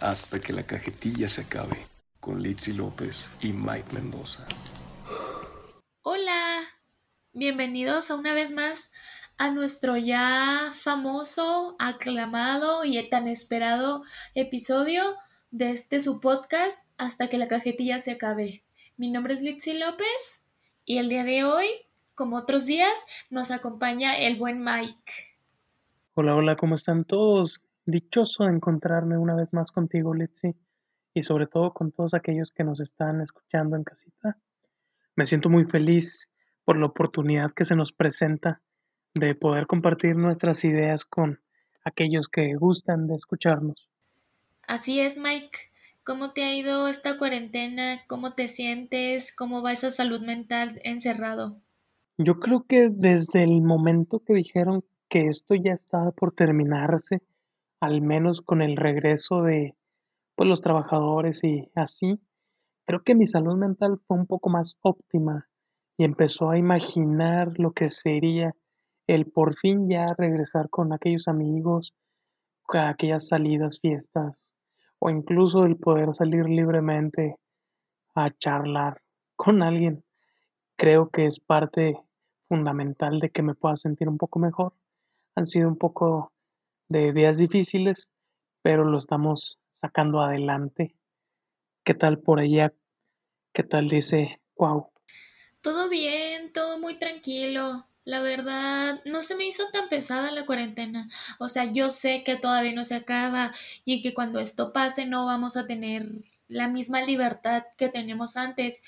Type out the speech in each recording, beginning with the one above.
hasta que la cajetilla se acabe con Litzy López y Mike Mendoza. Hola, bienvenidos a una vez más a nuestro ya famoso, aclamado y tan esperado episodio de este su podcast hasta que la cajetilla se acabe. Mi nombre es Litzy López y el día de hoy, como otros días, nos acompaña el buen Mike. Hola, hola, ¿cómo están todos? Dichoso de encontrarme una vez más contigo, Litzy, y sobre todo con todos aquellos que nos están escuchando en casita. Me siento muy feliz por la oportunidad que se nos presenta de poder compartir nuestras ideas con aquellos que gustan de escucharnos. Así es, Mike. ¿Cómo te ha ido esta cuarentena? ¿Cómo te sientes? ¿Cómo va esa salud mental encerrado? Yo creo que desde el momento que dijeron que esto ya estaba por terminarse, al menos con el regreso de pues, los trabajadores y así, creo que mi salud mental fue un poco más óptima y empezó a imaginar lo que sería el por fin ya regresar con aquellos amigos, aquellas salidas, fiestas, o incluso el poder salir libremente a charlar con alguien. Creo que es parte fundamental de que me pueda sentir un poco mejor. Han sido un poco de días difíciles, pero lo estamos sacando adelante. ¿Qué tal por allá? ¿Qué tal dice wow? Todo bien, todo muy tranquilo. La verdad, no se me hizo tan pesada la cuarentena. O sea, yo sé que todavía no se acaba y que cuando esto pase no vamos a tener la misma libertad que teníamos antes.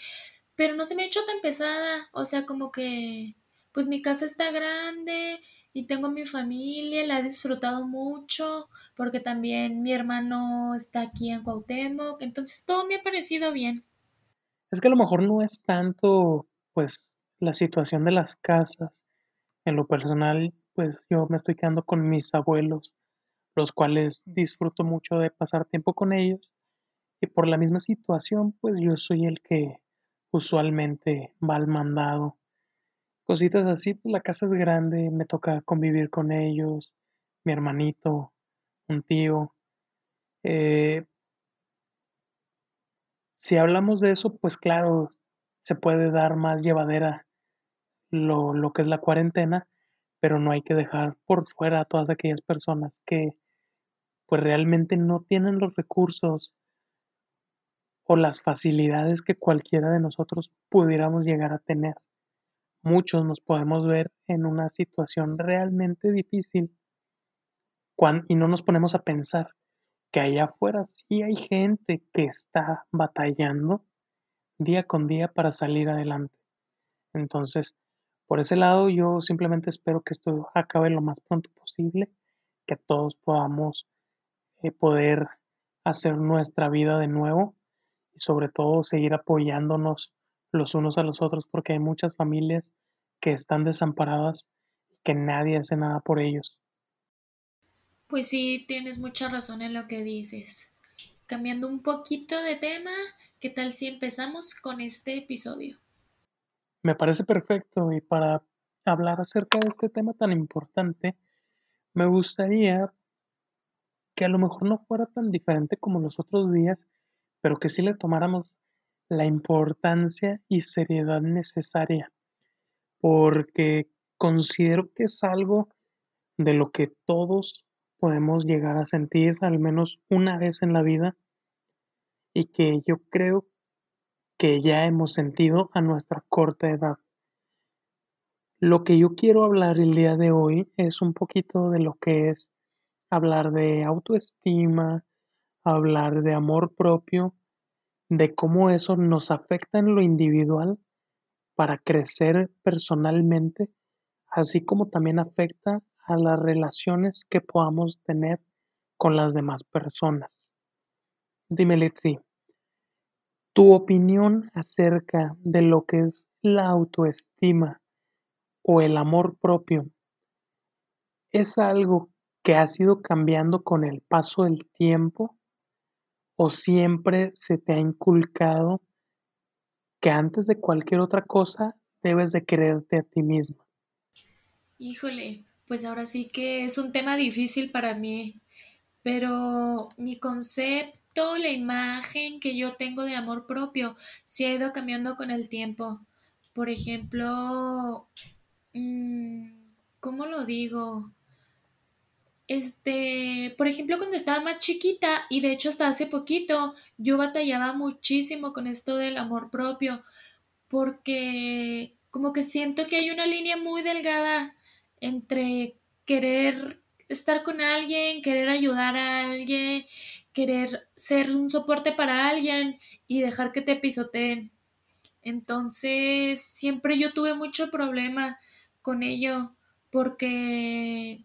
Pero no se me ha hecho tan pesada. O sea, como que, pues mi casa está grande y tengo mi familia, la he disfrutado mucho, porque también mi hermano está aquí en Cuauhtémoc, entonces todo me ha parecido bien. Es que a lo mejor no es tanto, pues, la situación de las casas. En lo personal, pues yo me estoy quedando con mis abuelos, los cuales disfruto mucho de pasar tiempo con ellos. Y por la misma situación, pues yo soy el que usualmente va al mandado Cositas así, pues la casa es grande, me toca convivir con ellos, mi hermanito, un tío. Eh, si hablamos de eso, pues claro, se puede dar más llevadera lo, lo que es la cuarentena, pero no hay que dejar por fuera a todas aquellas personas que pues realmente no tienen los recursos o las facilidades que cualquiera de nosotros pudiéramos llegar a tener muchos nos podemos ver en una situación realmente difícil y no nos ponemos a pensar que allá afuera sí hay gente que está batallando día con día para salir adelante. Entonces, por ese lado, yo simplemente espero que esto acabe lo más pronto posible, que todos podamos eh, poder hacer nuestra vida de nuevo y sobre todo seguir apoyándonos los unos a los otros porque hay muchas familias que están desamparadas y que nadie hace nada por ellos. Pues sí, tienes mucha razón en lo que dices. Cambiando un poquito de tema, ¿qué tal si empezamos con este episodio? Me parece perfecto y para hablar acerca de este tema tan importante, me gustaría que a lo mejor no fuera tan diferente como los otros días, pero que sí le tomáramos la importancia y seriedad necesaria, porque considero que es algo de lo que todos podemos llegar a sentir al menos una vez en la vida y que yo creo que ya hemos sentido a nuestra corta edad. Lo que yo quiero hablar el día de hoy es un poquito de lo que es hablar de autoestima, hablar de amor propio de cómo eso nos afecta en lo individual para crecer personalmente, así como también afecta a las relaciones que podamos tener con las demás personas. Dime, Letzi, tu opinión acerca de lo que es la autoestima o el amor propio es algo que ha ido cambiando con el paso del tiempo o siempre se te ha inculcado que antes de cualquier otra cosa debes de quererte a ti mismo? Híjole, pues ahora sí que es un tema difícil para mí, pero mi concepto concepto, la imagen que yo tengo de amor propio se ha ido cambiando con el tiempo. Por ejemplo, mm, ¿cómo lo digo? Este, por ejemplo, cuando estaba más chiquita, y de hecho hasta hace poquito, yo batallaba muchísimo con esto del amor propio, porque como que siento que hay una línea muy delgada entre querer estar con alguien, querer ayudar a alguien, querer ser un soporte para alguien y dejar que te pisoteen. Entonces, siempre yo tuve mucho problema con ello porque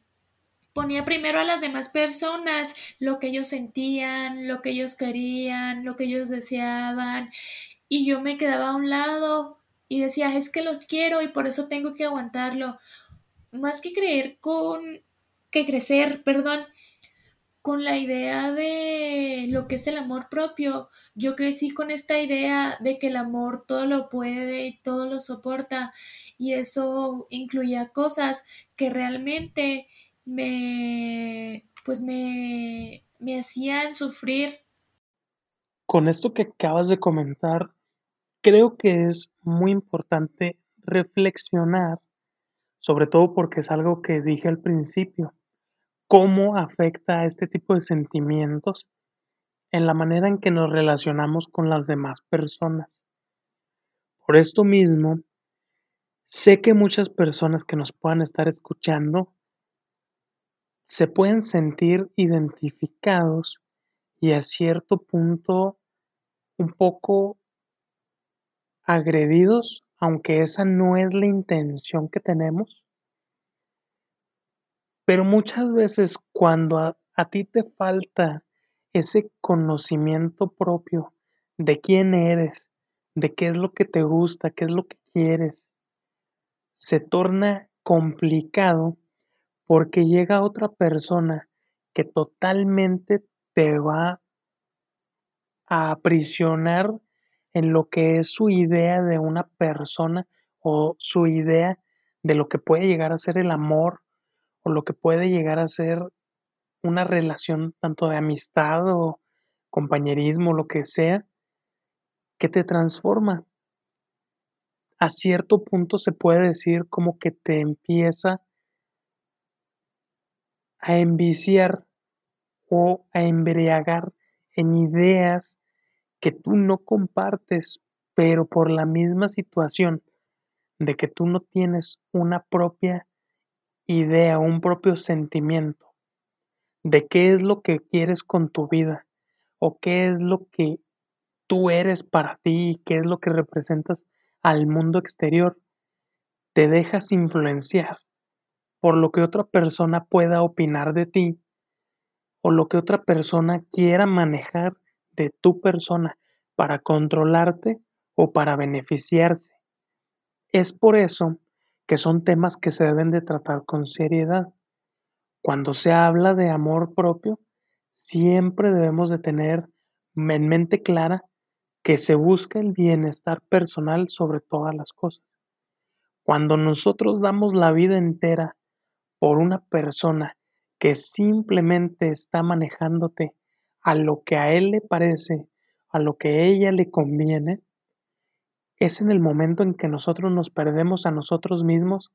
ponía primero a las demás personas, lo que ellos sentían, lo que ellos querían, lo que ellos deseaban, y yo me quedaba a un lado y decía, es que los quiero y por eso tengo que aguantarlo. Más que creer con, que crecer, perdón, con la idea de lo que es el amor propio. Yo crecí con esta idea de que el amor todo lo puede y todo lo soporta y eso incluía cosas que realmente me pues me, me hacían sufrir. Con esto que acabas de comentar, creo que es muy importante reflexionar, sobre todo porque es algo que dije al principio cómo afecta a este tipo de sentimientos en la manera en que nos relacionamos con las demás personas. Por esto mismo, sé que muchas personas que nos puedan estar escuchando se pueden sentir identificados y a cierto punto un poco agredidos, aunque esa no es la intención que tenemos. Pero muchas veces cuando a, ti te falta ese conocimiento propio de quién eres, de qué es lo que te gusta, qué es lo que quieres, se torna complicado porque llega otra persona que totalmente te va a aprisionar en lo que es su idea de una persona o su idea de lo que puede llegar a ser el amor o lo que puede llegar a ser una relación tanto de amistad o compañerismo, lo que sea, que te transforma. A cierto punto se puede decir como que te empieza a enviciar o a embriagar en ideas que tú no compartes, pero por la misma situación de que tú no tienes una propia idea, un propio sentimiento de qué es lo que quieres con tu vida o qué es lo que tú eres para ti y qué es lo que representas al mundo exterior, te dejas influenciar por lo que otra persona pueda opinar de ti o lo que otra persona quiera manejar de tu persona para controlarte o para beneficiarse. Es por eso que son temas que se deben de tratar con seriedad. Cuando se habla de amor propio, siempre debemos de tener en mente clara que se busca el bienestar personal sobre todas las cosas. Cuando nosotros damos la vida entera por una persona que simplemente está manejándote a lo que a él le parece, a lo que a ella le conviene, es en el momento en que nosotros nos perdemos a nosotros mismos,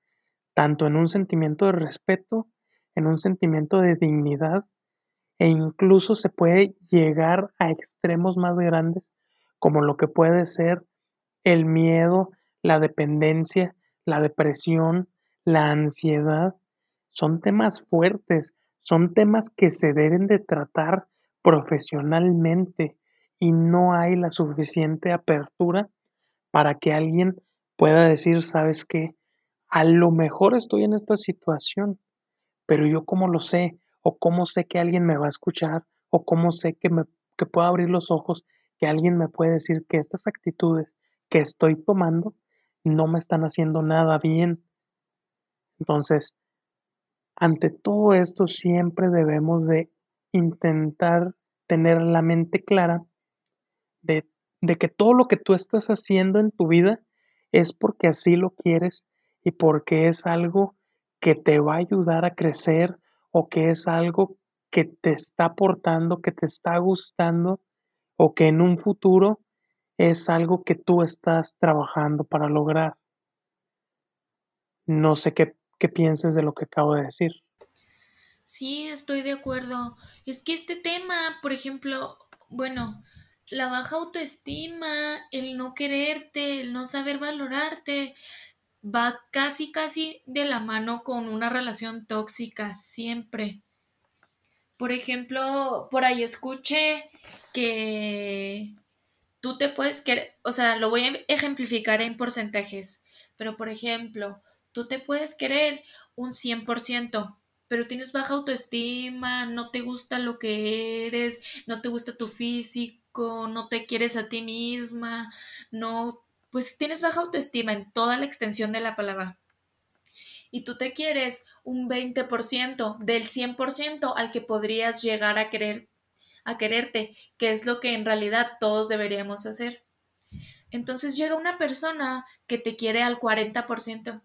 tanto en un sentimiento de respeto, en un sentimiento de dignidad, e incluso se puede llegar a extremos más grandes, como lo que puede ser el miedo, la dependencia, la depresión, la ansiedad. Son temas fuertes, son temas que se deben de tratar profesionalmente y no hay la suficiente apertura para que alguien pueda decir, sabes qué, a lo mejor estoy en esta situación, pero yo cómo lo sé, o cómo sé que alguien me va a escuchar, o cómo sé que, me, que puedo abrir los ojos, que alguien me puede decir que estas actitudes que estoy tomando no me están haciendo nada bien. Entonces, ante todo esto siempre debemos de intentar tener la mente clara de de que todo lo que tú estás haciendo en tu vida es porque así lo quieres y porque es algo que te va a ayudar a crecer o que es algo que te está aportando, que te está gustando o que en un futuro es algo que tú estás trabajando para lograr. No sé qué, qué pienses de lo que acabo de decir. Sí, estoy de acuerdo. Es que este tema, por ejemplo, bueno, la baja autoestima, el no quererte, el no saber valorarte, va casi, casi de la mano con una relación tóxica, siempre. Por ejemplo, por ahí escuché que tú te puedes querer, o sea, lo voy a ejemplificar en porcentajes, pero por ejemplo, tú te puedes querer un 100%, pero tienes baja autoestima, no te gusta lo que eres, no te gusta tu físico, no te quieres a ti misma, no, pues tienes baja autoestima en toda la extensión de la palabra. Y tú te quieres un 20% del 100% al que podrías llegar a querer a quererte, que es lo que en realidad todos deberíamos hacer. Entonces llega una persona que te quiere al 40%.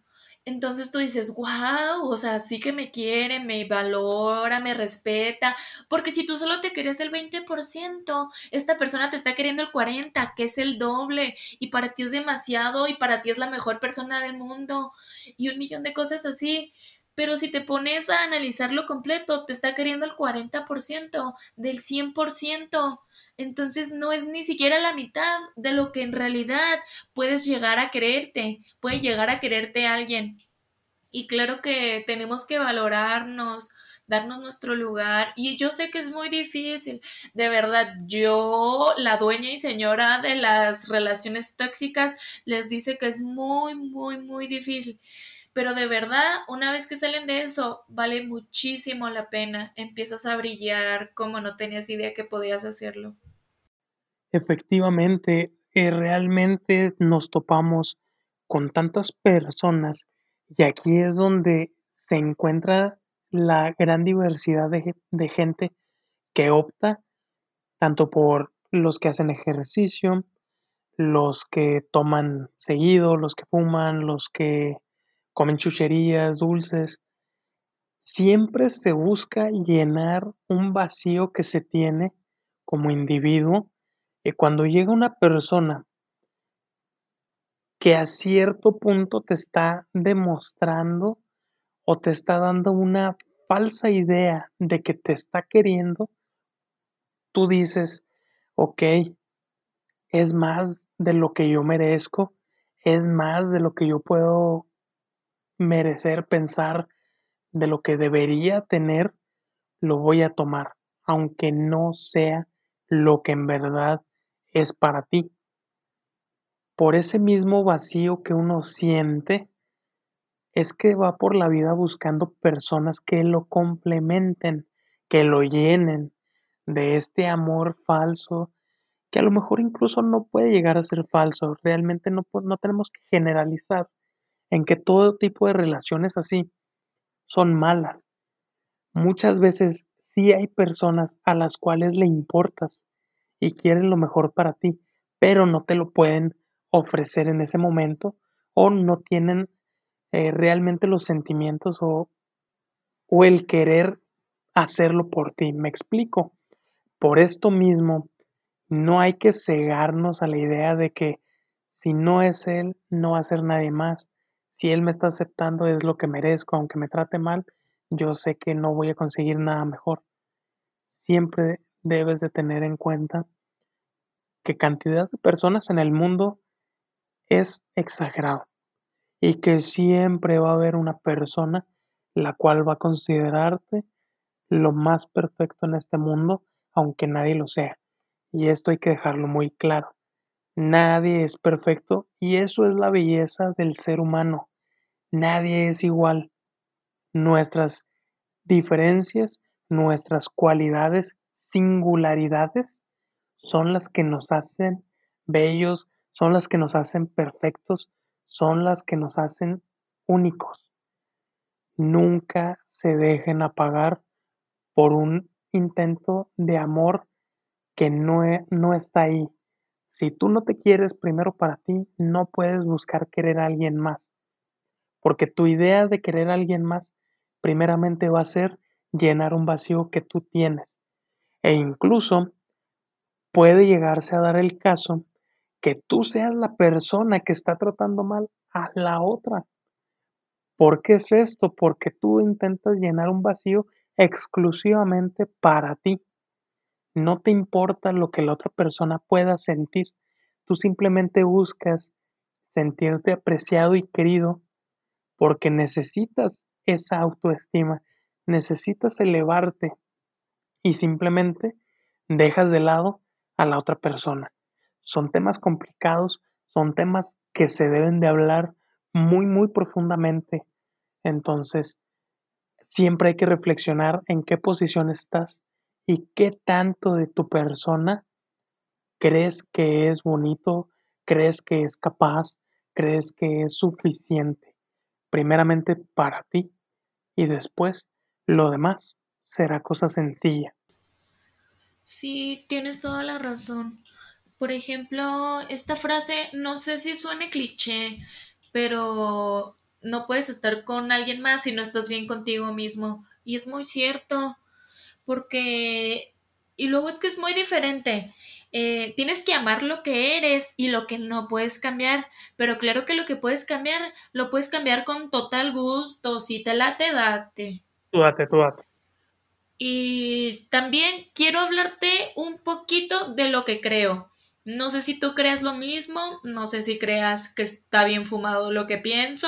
Entonces tú dices, wow, o sea, sí que me quiere, me valora, me respeta, porque si tú solo te querías el 20%, esta persona te está queriendo el 40%, que es el doble, y para ti es demasiado, y para ti es la mejor persona del mundo, y un millón de cosas así. Pero si te pones a analizarlo completo, te está queriendo el 40% del 100%. Entonces no es ni siquiera la mitad de lo que en realidad puedes llegar a quererte. Puede llegar a quererte alguien. Y claro que tenemos que valorarnos, darnos nuestro lugar. Y yo sé que es muy difícil. De verdad, yo, la dueña y señora de las relaciones tóxicas, les dice que es muy, muy, muy difícil. Pero de verdad, una vez que salen de eso, vale muchísimo la pena. Empiezas a brillar como no tenías idea que podías hacerlo. Efectivamente, eh, realmente nos topamos con tantas personas y aquí es donde se encuentra la gran diversidad de, de gente que opta tanto por los que hacen ejercicio, los que toman seguido, los que fuman, los que comen chucherías, dulces. Siempre se busca llenar un vacío que se tiene como individuo y cuando llega una persona que a cierto punto te está demostrando o te está dando una falsa idea de que te está queriendo, tú dices, ok, es más de lo que yo merezco, es más de lo que yo puedo merecer, pensar de lo que debería tener, lo voy a tomar, aunque no sea lo que en verdad es para ti. Por ese mismo vacío que uno siente, es que va por la vida buscando personas que lo complementen, que lo llenen de este amor falso, que a lo mejor incluso no puede llegar a ser falso. Realmente no, no tenemos que generalizar en que todo tipo de relaciones así son malas. Muchas veces sí hay personas a las cuales le importas y quieren lo mejor para ti, pero no te lo pueden ofrecer en ese momento o no tienen eh, realmente los sentimientos o, o el querer hacerlo por ti. Me explico. Por esto mismo, no hay que cegarnos a la idea de que si no es él, no va a ser nadie más si él me está aceptando es lo que merezco, aunque me trate mal, yo sé que no voy a conseguir nada mejor. Siempre debes de tener en cuenta que cantidad de personas en el mundo es exagerado y que siempre va a haber una persona la cual va a considerarte lo más perfecto en este mundo, aunque nadie lo sea. Y esto hay que dejarlo muy claro. Nadie es perfecto y eso es la belleza del ser humano. Nadie es igual. Nuestras diferencias, nuestras cualidades, singularidades son las que nos hacen bellos, son las que nos hacen perfectos, son las que nos hacen únicos. Nunca se dejen apagar por un intento de amor que no, e, no está ahí. Si tú no te quieres primero para ti, no puedes buscar querer a alguien más. Porque tu idea de querer a alguien más primeramente va a ser llenar un vacío que tú tienes. E incluso puede llegarse a dar el caso que tú seas la persona que está tratando mal a la otra. ¿Por qué es esto? Porque tú intentas llenar un vacío exclusivamente para ti. No te importa lo que la otra persona pueda sentir. Tú simplemente buscas sentirte apreciado y querido porque necesitas esa autoestima, necesitas elevarte y simplemente dejas de lado a la otra persona. Son temas complicados, son temas que se deben de hablar muy, muy profundamente. Entonces, siempre hay que reflexionar en qué posición estás y qué tanto de tu persona crees que es bonito, crees que es capaz, crees que es suficiente, primeramente para ti y después lo demás será cosa sencilla. Sí, tienes toda la razón. Por ejemplo, esta frase, no sé si suene cliché, pero no puedes estar con alguien más si no estás bien contigo mismo. Y es muy cierto, porque... Y luego es que es muy diferente. Eh, tienes que amar lo que eres y lo que no puedes cambiar, pero claro que lo que puedes cambiar, lo puedes cambiar con total gusto, si te late, date. Tú date, tú date. Y también quiero hablarte un poquito de lo que creo. No sé si tú creas lo mismo, no sé si creas que está bien fumado lo que pienso,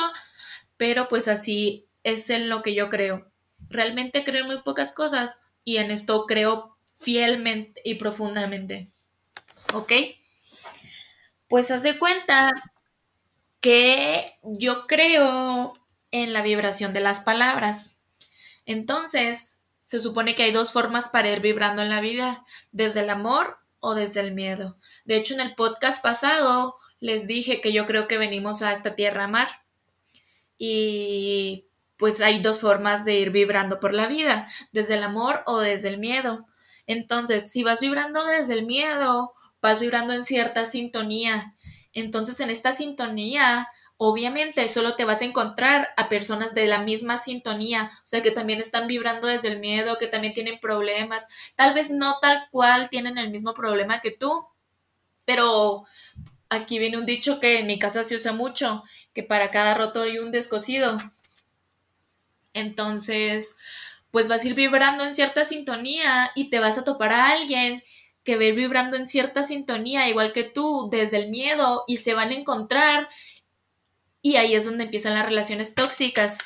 pero pues así es en lo que yo creo. Realmente creo en muy pocas cosas y en esto creo fielmente y profundamente. ¿Ok? Pues haz de cuenta que yo creo en la vibración de las palabras. Entonces, se supone que hay dos formas para ir vibrando en la vida, desde el amor o desde el miedo. De hecho, en el podcast pasado les dije que yo creo que venimos a esta tierra a amar. Y pues hay dos formas de ir vibrando por la vida, desde el amor o desde el miedo. Entonces, si vas vibrando desde el miedo, vas vibrando en cierta sintonía. Entonces, en esta sintonía, obviamente solo te vas a encontrar a personas de la misma sintonía, o sea, que también están vibrando desde el miedo, que también tienen problemas, tal vez no tal cual tienen el mismo problema que tú, pero aquí viene un dicho que en mi casa se usa mucho, que para cada roto hay un descosido. Entonces, pues vas a ir vibrando en cierta sintonía y te vas a topar a alguien que ve vibrando en cierta sintonía, igual que tú, desde el miedo, y se van a encontrar. Y ahí es donde empiezan las relaciones tóxicas.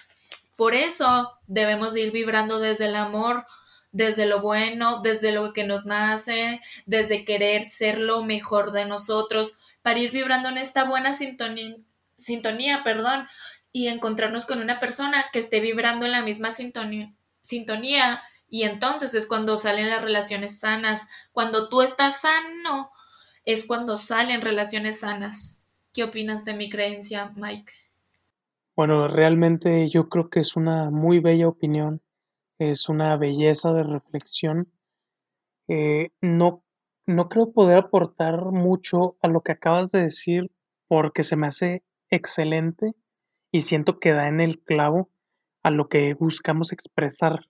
Por eso debemos ir vibrando desde el amor, desde lo bueno, desde lo que nos nace, desde querer ser lo mejor de nosotros, para ir vibrando en esta buena sintonía, sintonía perdón, y encontrarnos con una persona que esté vibrando en la misma sintonía, sintonía y entonces es cuando salen las relaciones sanas. Cuando tú estás sano, es cuando salen relaciones sanas. ¿Qué opinas de mi creencia, Mike? Bueno, realmente yo creo que es una muy bella opinión, es una belleza de reflexión. Eh, no, no creo poder aportar mucho a lo que acabas de decir porque se me hace excelente y siento que da en el clavo a lo que buscamos expresar.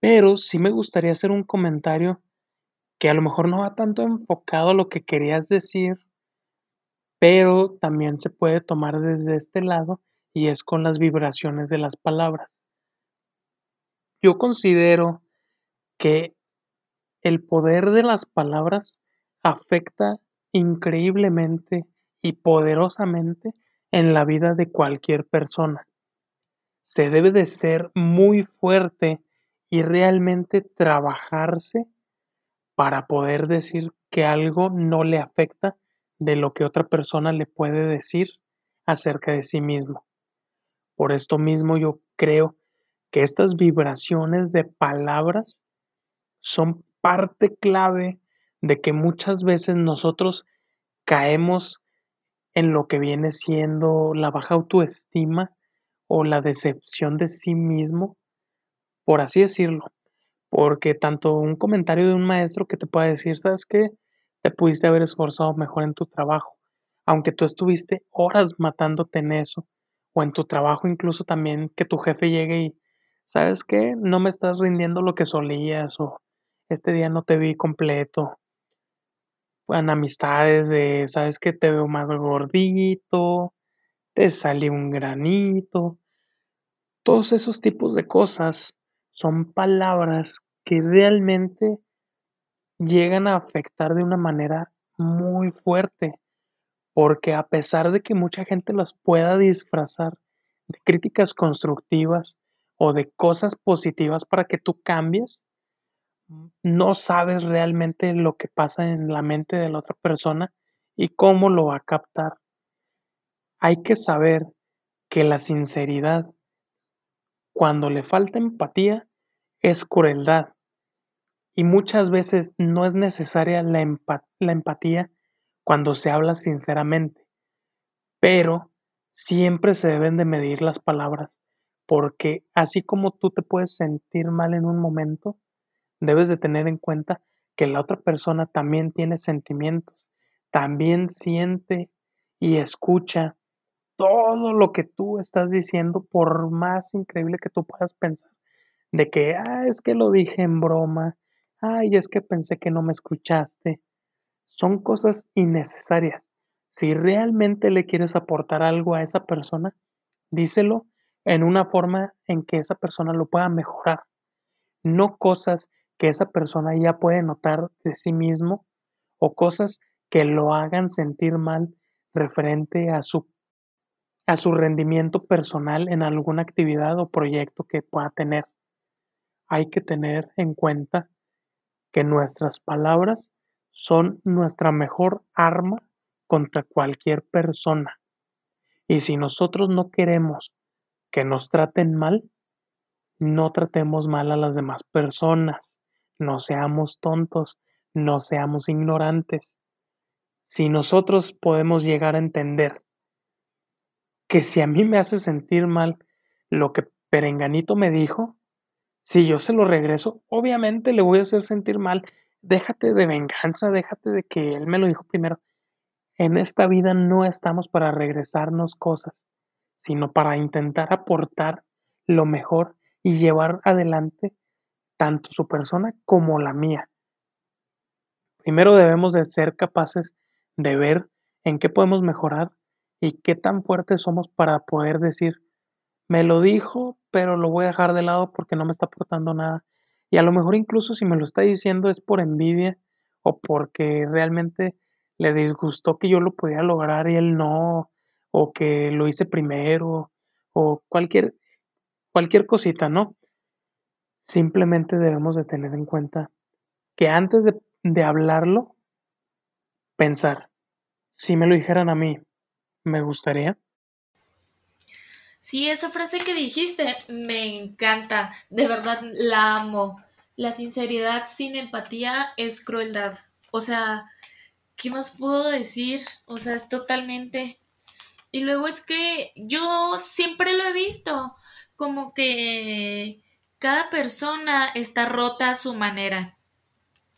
Pero sí me gustaría hacer un comentario que a lo mejor no va tanto enfocado a lo que querías decir, pero también se puede tomar desde este lado y es con las vibraciones de las palabras. Yo considero que el poder de las palabras afecta increíblemente y poderosamente en la vida de cualquier persona. Se debe de ser muy fuerte y realmente trabajarse para poder decir que algo no le afecta de lo que otra persona le puede decir acerca de sí mismo. Por esto mismo yo creo que estas vibraciones de palabras son parte clave de que muchas veces nosotros caemos en lo que viene siendo la baja autoestima o la decepción de sí mismo por así decirlo, porque tanto un comentario de un maestro que te pueda decir, ¿sabes qué? Te pudiste haber esforzado mejor en tu trabajo, aunque tú estuviste horas matándote en eso, o en tu trabajo incluso también que tu jefe llegue y, ¿sabes qué? No me estás rindiendo lo que solías, o este día no te vi completo. En amistades de, sabes que te veo más gordito, te salió un granito. Todos esos tipos de cosas son palabras que realmente llegan a afectar de una manera muy fuerte, porque a pesar de que mucha gente las pueda disfrazar de críticas constructivas o de cosas positivas para que tú cambies, no sabes realmente lo que pasa en la mente de la otra persona y cómo lo va a captar. Hay que saber que la sinceridad, cuando le falta empatía, es crueldad. Y muchas veces no es necesaria la, empatía cuando se habla sinceramente, pero siempre se deben de medir las palabras, porque así como tú te puedes sentir mal en un momento, debes de tener en cuenta que la otra persona también tiene sentimientos, también siente y escucha todo lo que tú estás diciendo, por más increíble que tú puedas pensar, de que, ah, es que lo dije en broma, ay, es que pensé que no me escuchaste. Son cosas innecesarias. Si realmente le quieres aportar algo a esa persona, díselo en una forma en que esa persona lo pueda mejorar. No cosas que esa persona ya puede notar de sí mismo o cosas que lo hagan sentir mal referente a su, a su rendimiento personal en alguna actividad o proyecto que pueda tener. Hay que tener en cuenta que nuestras palabras son nuestra mejor arma contra cualquier persona. Y si nosotros no queremos que nos traten mal, no tratemos mal a las demás personas, no seamos tontos, no seamos ignorantes. Si nosotros podemos llegar a entender que si a mí me hace sentir mal lo que Perenganito me dijo, si yo se lo regreso, obviamente le voy a hacer sentir mal. Déjate de venganza, déjate de que él me lo dijo primero. En esta vida no estamos para regresarnos cosas, sino para intentar aportar lo mejor y llevar adelante tanto su persona como la mía. Primero debemos de ser capaces de ver en qué podemos mejorar y qué tan fuertes somos para poder decir, me lo dijo, pero lo voy a dejar de lado porque no me está aportando nada. Y a lo mejor incluso si me lo está diciendo es por envidia o porque realmente le disgustó que yo lo podía lograr y él no, o que lo hice primero, o cualquier, cualquier cosita, ¿no? Simplemente debemos de tener en cuenta que antes de, de hablarlo, pensar, si me lo dijeran a mí, ¿me gustaría? Sí, esa frase que dijiste me encanta, de verdad la amo. La sinceridad sin empatía es crueldad. O sea, ¿qué más puedo decir? O sea, es totalmente... Y luego es que yo siempre lo he visto, como que cada persona está rota a su manera.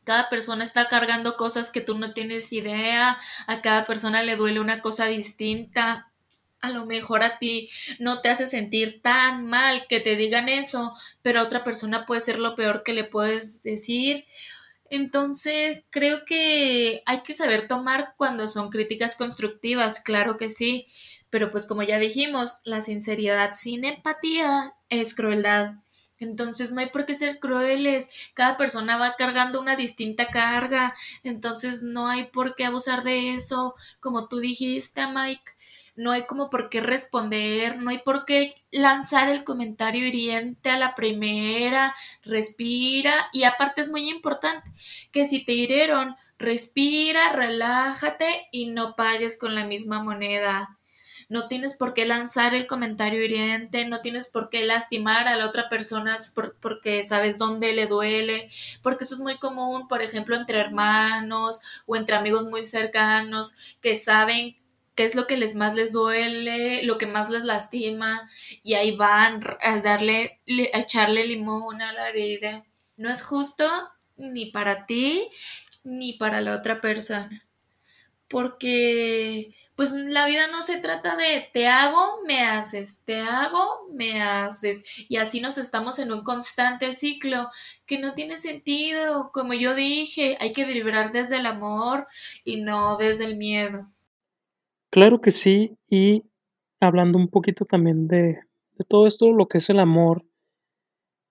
Cada persona está cargando cosas que tú no tienes idea, a cada persona le duele una cosa distinta a lo mejor a ti no te hace sentir tan mal que te digan eso, pero a otra persona puede ser lo peor que le puedes decir. Entonces, creo que hay que saber tomar cuando son críticas constructivas, claro que sí, pero pues como ya dijimos, la sinceridad sin empatía es crueldad. Entonces no hay por qué ser crueles, cada persona va cargando una distinta carga, entonces no hay por qué abusar de eso, como tú dijiste, Mike no hay como por qué responder, no hay por qué lanzar el comentario hiriente a la primera, respira. Y aparte es muy importante que si te hirieron, respira, relájate y no pagues con la misma moneda. No tienes por qué lanzar el comentario hiriente, no tienes por qué lastimar a la otra persona porque sabes dónde le duele, porque eso es muy común, por ejemplo, entre hermanos o entre amigos muy cercanos que saben qué es lo que les más les duele, lo que más les lastima, y ahí van a darle, a echarle limón a la herida. No es justo ni para ti ni para la otra persona. Porque pues la vida no se trata de te hago, me haces, te hago, me haces. Y así nos estamos en un constante ciclo que no tiene sentido. Como yo dije, hay que vibrar desde el amor y no desde el miedo. Claro que sí, y hablando un poquito también de, de todo esto, lo que es el amor,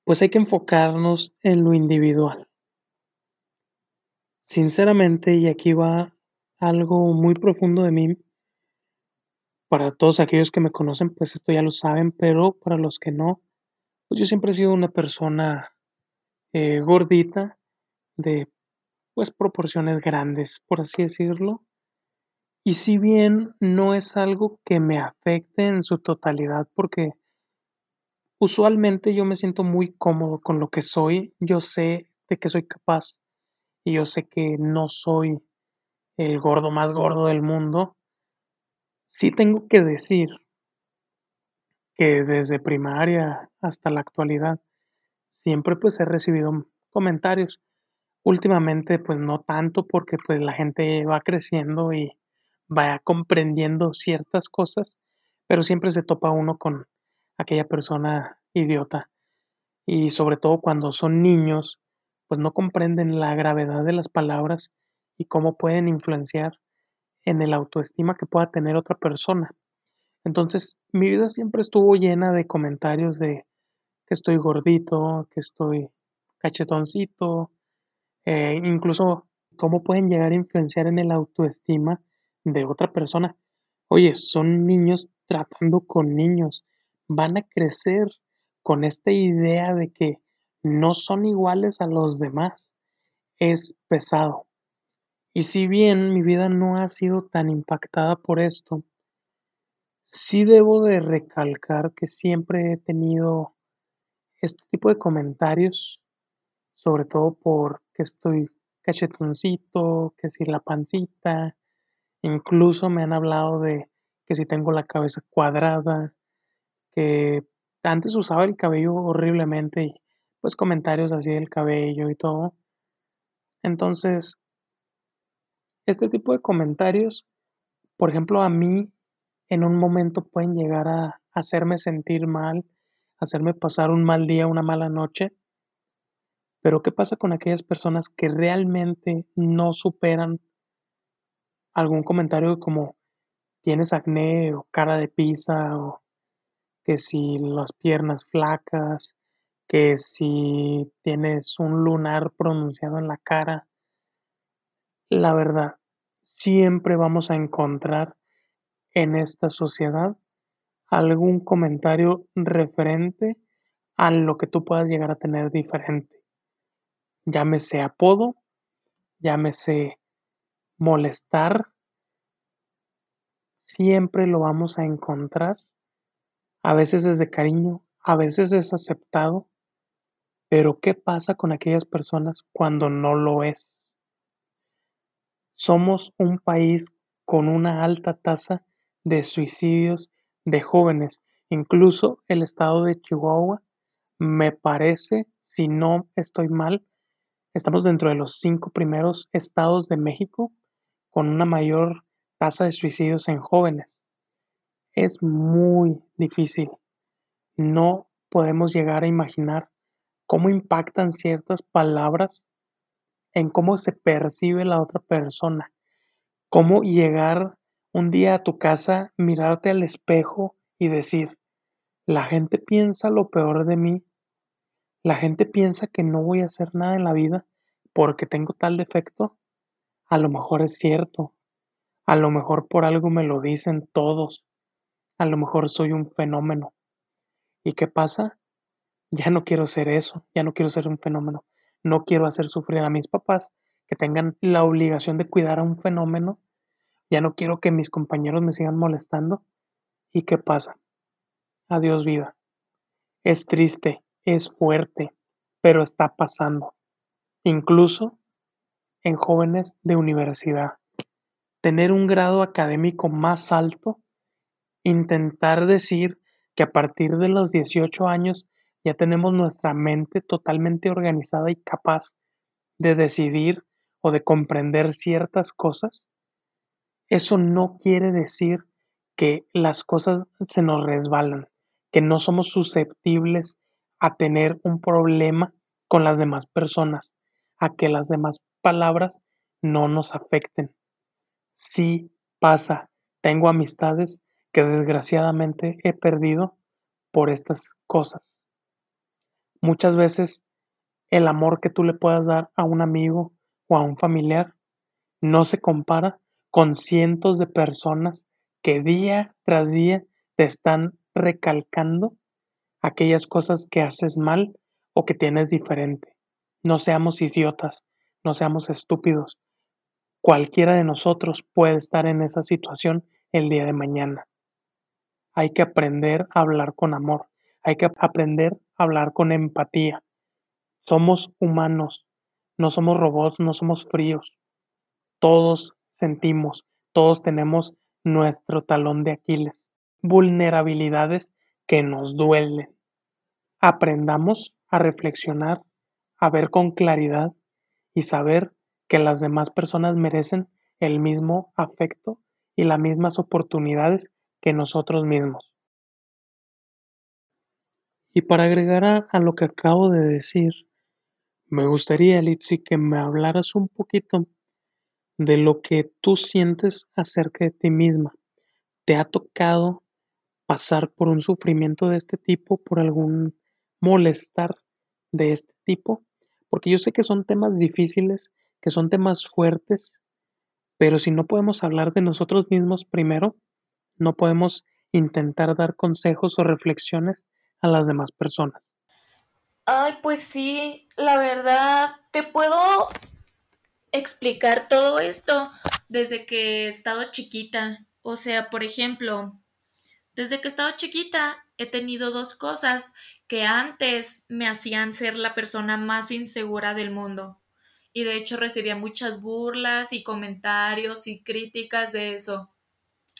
pues hay que enfocarnos en lo individual. Sinceramente, y aquí va algo muy profundo de mí, para todos aquellos que me conocen, pues esto ya lo saben, pero para los que no, pues yo siempre he sido una persona eh, gordita, de pues proporciones grandes, por así decirlo. Y si bien no es algo que me afecte en su totalidad, porque usualmente yo me siento muy cómodo con lo que soy, yo sé de que soy capaz y yo sé que no soy el gordo más gordo del mundo, sí tengo que decir que desde primaria hasta la actualidad siempre pues he recibido comentarios. Últimamente pues no tanto porque pues la gente va creciendo y va comprendiendo ciertas cosas, pero siempre se topa uno con aquella persona idiota. Y sobre todo cuando son niños, pues no comprenden la gravedad de las palabras y cómo pueden influenciar en el autoestima que pueda tener otra persona. Entonces, mi vida siempre estuvo llena de comentarios de que estoy gordito, que estoy cachetoncito, eh, incluso cómo pueden llegar a influenciar en el autoestima de otra persona. Oye, son niños tratando con niños, van a crecer con esta idea de que no son iguales a los demás. Es pesado. Y si bien mi vida no ha sido tan impactada por esto, sí debo de recalcar que siempre he tenido este tipo de comentarios, sobre todo por que estoy cachetoncito, que si la pancita, incluso me han hablado de que si tengo la cabeza cuadrada, que antes usaba el cabello horriblemente y pues comentarios así del cabello y todo. Entonces, este tipo de comentarios, por ejemplo, a mí en un momento pueden llegar a hacerme sentir mal, hacerme pasar un mal día, una mala noche. Pero ¿qué pasa con aquellas personas que realmente no superan algún comentario como tienes acné o cara de pizza o que si las piernas flacas, que si tienes un lunar pronunciado en la cara? La verdad, siempre vamos a encontrar en esta sociedad algún comentario referente a lo que tú puedas llegar a tener diferente. Llámese apodo, llámese molestar, siempre lo vamos a encontrar. A veces es de cariño, a veces es aceptado, pero ¿qué pasa con aquellas personas cuando no lo es? Somos un país con una alta tasa de suicidios de jóvenes. Incluso el estado de Chihuahua, me parece, si no estoy mal, estamos dentro de los cinco primeros estados de México con una mayor tasa de suicidios en jóvenes. Es muy difícil. No podemos llegar a imaginar cómo impactan ciertas palabras en cómo se percibe la otra persona. Cómo llegar un día a tu casa, mirarte al espejo y decir, la gente piensa lo peor de mí. La gente piensa que no voy a hacer nada en la vida porque tengo tal defecto. A lo mejor es cierto. A lo mejor por algo me lo dicen todos. A lo mejor soy un fenómeno. ¿Y qué pasa? Ya no quiero ser eso, ya no quiero ser un fenómeno no quiero hacer sufrir a mis papás que tengan la obligación de cuidar a un fenómeno, ya no quiero que mis compañeros me sigan molestando. ¿Y qué pasa? Adiós vida. Es triste, es fuerte, pero está pasando. Incluso en jóvenes de universidad. Tener un grado académico más alto, intentar decir que a partir de los 18 años ya tenemos nuestra mente totalmente organizada y capaz de decidir o de comprender ciertas cosas, eso no quiere decir que las cosas se nos resbalan, que no somos susceptibles a tener un problema con las demás personas, a que las demás palabras no nos afecten. Sí pasa, tengo amistades que desgraciadamente he perdido por estas cosas. Muchas veces el amor que tú le puedas dar a un amigo o a un familiar no se compara con cientos de personas que día tras día te están recalcando aquellas cosas que haces mal o que tienes diferente. No seamos idiotas, no seamos estúpidos. Cualquiera de nosotros puede estar en esa situación el día de mañana. Hay que aprender a hablar con amor, hay que aprender hablar con empatía. Somos humanos, no somos robots, no somos fríos. Todos sentimos, todos tenemos nuestro talón de Aquiles, vulnerabilidades que nos duelen. Aprendamos a reflexionar, a ver con claridad y saber que las demás personas merecen el mismo afecto y las mismas oportunidades que nosotros mismos. Y para agregar a, lo que acabo de decir, me gustaría, Litsi, que me hablaras un poquito de lo que tú sientes acerca de ti misma. ¿Te ha tocado pasar por un sufrimiento de este tipo, por algún molestar de este tipo? Porque yo sé que son temas difíciles, que son temas fuertes, pero si no podemos hablar de nosotros mismos primero, no podemos intentar dar consejos o reflexiones a las demás personas. Ay, pues sí, la verdad, te puedo explicar todo esto desde que he estado chiquita. O sea, por ejemplo, desde que he estado chiquita he tenido dos cosas que antes me hacían ser la persona más insegura del mundo. Y de hecho recibía muchas burlas y comentarios y críticas de eso.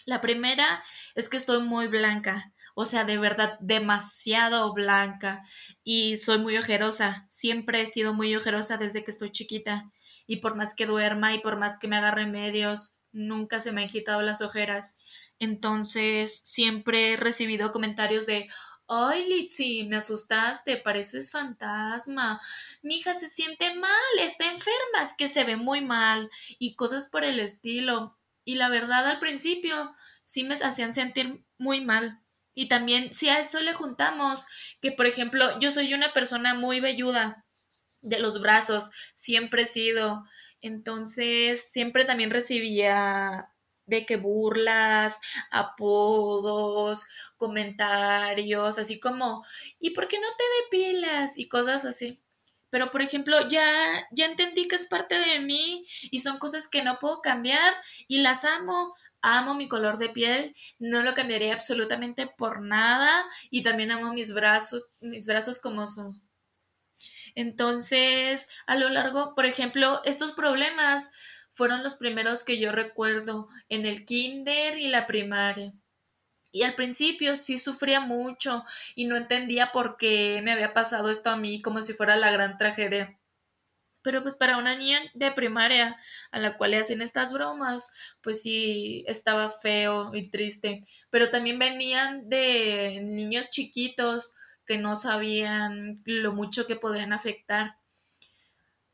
La primera es que estoy muy blanca, o sea, de verdad demasiado blanca y soy muy ojerosa. Siempre he sido muy ojerosa desde que estoy chiquita y por más que duerma y por más que me agarre medios, nunca se me han quitado las ojeras. Entonces, siempre he recibido comentarios de, Ay, Litsi, me asustaste, pareces fantasma. Mi hija se siente mal, está enferma, es que se ve muy mal y cosas por el estilo. Y la verdad, al principio sí me hacían sentir muy mal. Y también, si a esto le juntamos que, por ejemplo, yo soy una persona muy velluda de los brazos, siempre he sido. Entonces, siempre también recibía de que burlas, apodos, comentarios, así como, ¿y por qué no te depilas? y cosas así. Pero por ejemplo, ya ya entendí que es parte de mí y son cosas que no puedo cambiar y las amo. Amo mi color de piel, no lo cambiaría absolutamente por nada y también amo mis brazos, mis brazos como son. Entonces, a lo largo, por ejemplo, estos problemas fueron los primeros que yo recuerdo en el kinder y la primaria. Y al principio sí sufría mucho y no entendía por qué me había pasado esto a mí como si fuera la gran tragedia. Pero pues para una niña de primaria a la cual le hacen estas bromas, pues sí estaba feo y triste. Pero también venían de niños chiquitos que no sabían lo mucho que podían afectar.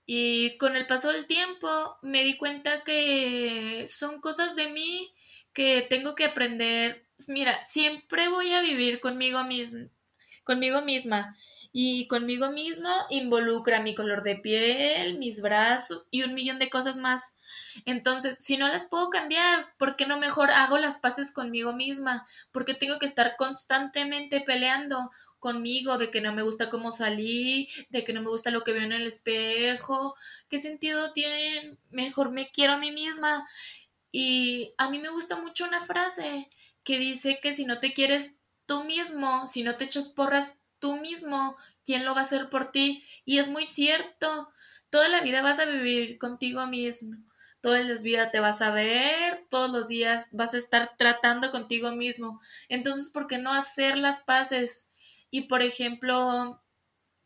Y con el paso del tiempo me di cuenta que son cosas de mí que tengo que aprender. Mira, siempre voy a vivir conmigo misma, conmigo misma. Y conmigo misma involucra mi color de piel, mis brazos y un millón de cosas más. Entonces, si no las puedo cambiar, ¿por qué no mejor hago las paces conmigo misma? Porque tengo que estar constantemente peleando conmigo, de que no me gusta cómo salí, de que no me gusta lo que veo en el espejo. ¿Qué sentido tiene? Mejor me quiero a mí misma. Y a mí me gusta mucho una frase que dice que si no te quieres tú mismo, si no te echas porras tú mismo, ¿quién lo va a hacer por ti? Y es muy cierto. Toda la vida vas a vivir contigo mismo. Toda la vida te vas a ver, todos los días vas a estar tratando contigo mismo. Entonces, ¿por qué no hacer las paces? Y por ejemplo,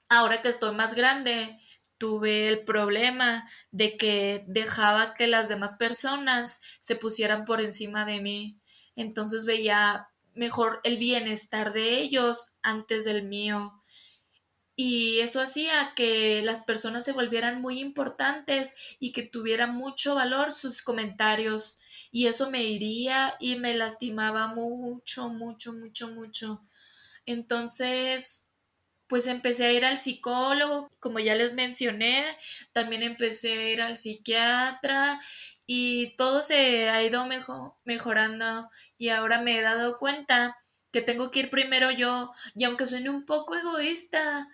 ahora que estoy más grande, tuve el problema de que dejaba que las demás personas se pusieran por encima de mí. Entonces veía mejor el bienestar de ellos antes del mío. Y eso hacía que las personas se volvieran muy importantes y que tuvieran mucho valor sus comentarios. Y eso me iría y me lastimaba mucho, mucho, mucho, mucho. Entonces, pues empecé a ir al psicólogo, como ya les mencioné, también empecé a ir al psiquiatra y todo se ha ido mejorando y ahora me he dado cuenta que tengo que ir primero yo y aunque suene un poco egoísta,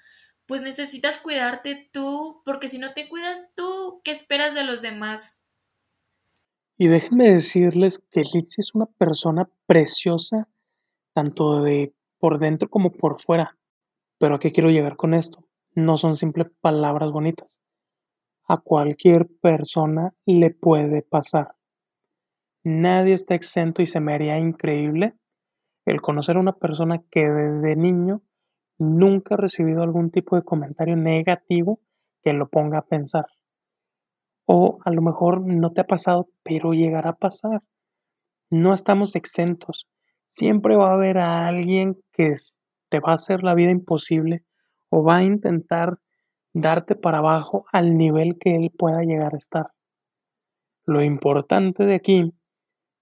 pues necesitas cuidarte tú, porque si no te cuidas tú, ¿qué esperas de los demás? Y déjenme decirles que Litsi es una persona preciosa, tanto de por dentro como por fuera. Pero ¿a qué quiero llegar con esto? No son simples palabras bonitas. A cualquier persona le puede pasar. Nadie está exento y se me haría increíble el conocer a una persona que desde niño nunca ha recibido algún tipo de comentario negativo que lo ponga a pensar. O a lo mejor no te ha pasado, pero llegará a pasar. No estamos exentos. Siempre va a haber a alguien que te va a hacer la vida imposible o va a intentar darte para abajo al nivel que él pueda llegar a estar. Lo importante de aquí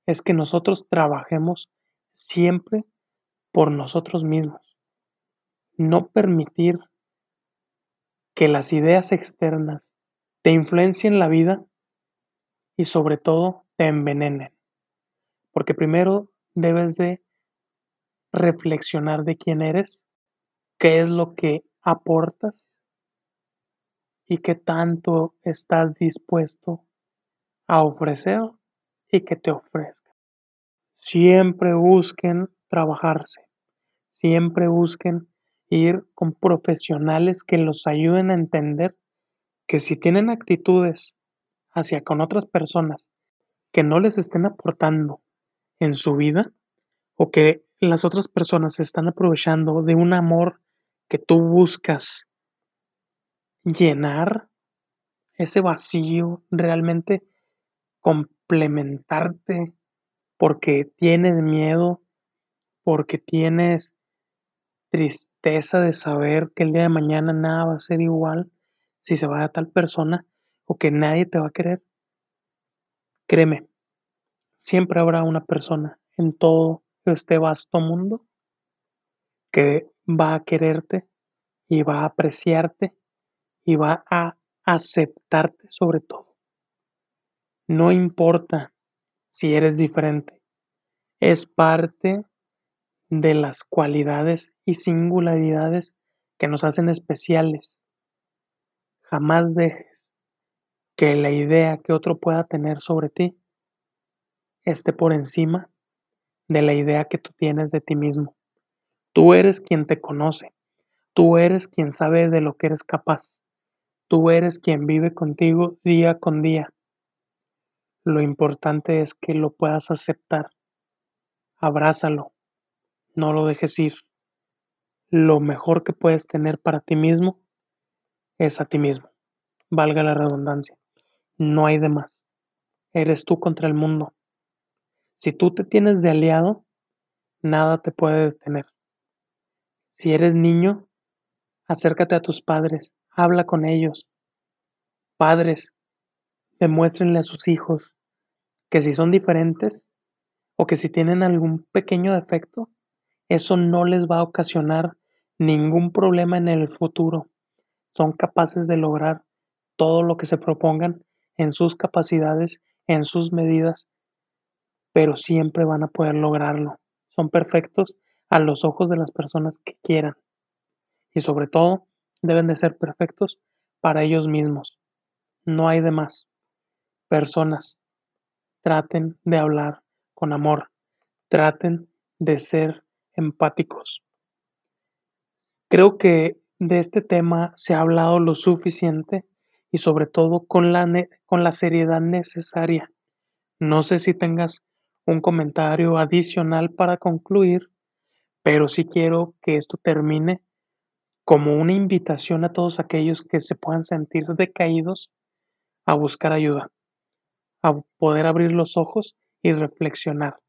es que nosotros trabajemos siempre por nosotros mismos. No permitir que las ideas externas te influencien la vida y sobre todo te envenenen. Porque primero debes de reflexionar de quién eres, qué es lo que aportas y qué tanto estás dispuesto a ofrecer y que te ofrezca. Siempre busquen trabajarse, siempre busquen ir con profesionales que los ayuden a entender que si tienen actitudes hacia con otras personas que no les estén aportando en su vida o que las otras personas se están aprovechando de un amor que tú buscas llenar ese vacío, realmente complementarte porque tienes miedo, porque tienes tristeza de saber que el día de mañana nada va a ser igual si se va a tal persona o que nadie te va a querer. Créeme, siempre habrá una persona en todo este vasto mundo que va a quererte y va a apreciarte y va a aceptarte sobre todo. No importa si eres diferente, es parte de las cualidades y singularidades que nos hacen especiales. Jamás dejes que la idea que otro pueda tener sobre ti esté por encima de la idea que tú tienes de ti mismo. Tú eres quien te conoce, tú eres quien sabe de lo que eres capaz, tú eres quien vive contigo día con día. Lo importante es que lo puedas aceptar, abrázalo, no lo dejes ir. Lo mejor que puedes tener para ti mismo es a ti mismo, valga la redundancia. No hay de más. Eres tú contra el mundo. Si tú te tienes de aliado, nada te puede detener. Si eres niño, acércate a tus padres, habla con ellos. Padres, demuéstrenle a sus hijos que si son diferentes o que si tienen algún pequeño defecto, eso no les va a ocasionar ningún problema en el futuro. Son capaces de lograr todo lo que se propongan en sus capacidades, en sus medidas pero siempre van a poder lograrlo. Son perfectos a los ojos de las personas que quieran. Y sobre todo, deben de ser perfectos para ellos mismos. No hay de más. Personas, traten de hablar con amor. Traten de ser empáticos. Creo que de este tema se ha hablado lo suficiente y sobre todo con la, con la seriedad necesaria. No sé si tengas un comentario adicional para concluir, pero sí quiero que esto termine como una invitación a todos aquellos que se puedan sentir decaídos a buscar ayuda, a poder abrir los ojos y reflexionar.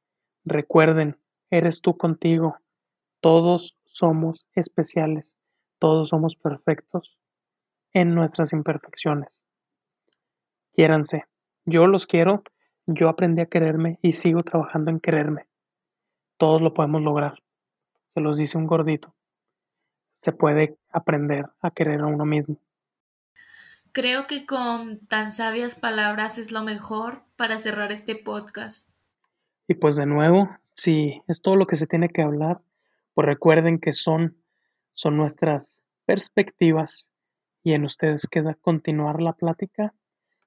Recuerden, eres tú contigo. Todos somos especiales, todos somos perfectos en nuestras imperfecciones. Quiéranse. Yo los quiero, yo aprendí a quererme y sigo trabajando en quererme. Todos lo podemos lograr. Se los dice un gordito. Se puede aprender a querer a uno mismo. Creo que con tan sabias palabras es lo mejor para cerrar este podcast. Y pues de nuevo, si es todo lo que se tiene que hablar, pues recuerden que son, son nuestras perspectivas y en ustedes queda continuar la plática.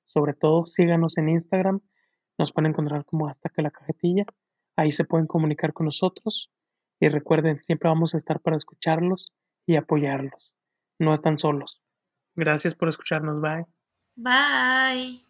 Sobre todo síganos en Instagram, nos pueden encontrar como hasta que la cajetilla, ahí se pueden comunicar con nosotros y recuerden, siempre vamos a estar para escucharlos y apoyarlos. No están solos. Gracias por escucharnos, bye. Bye.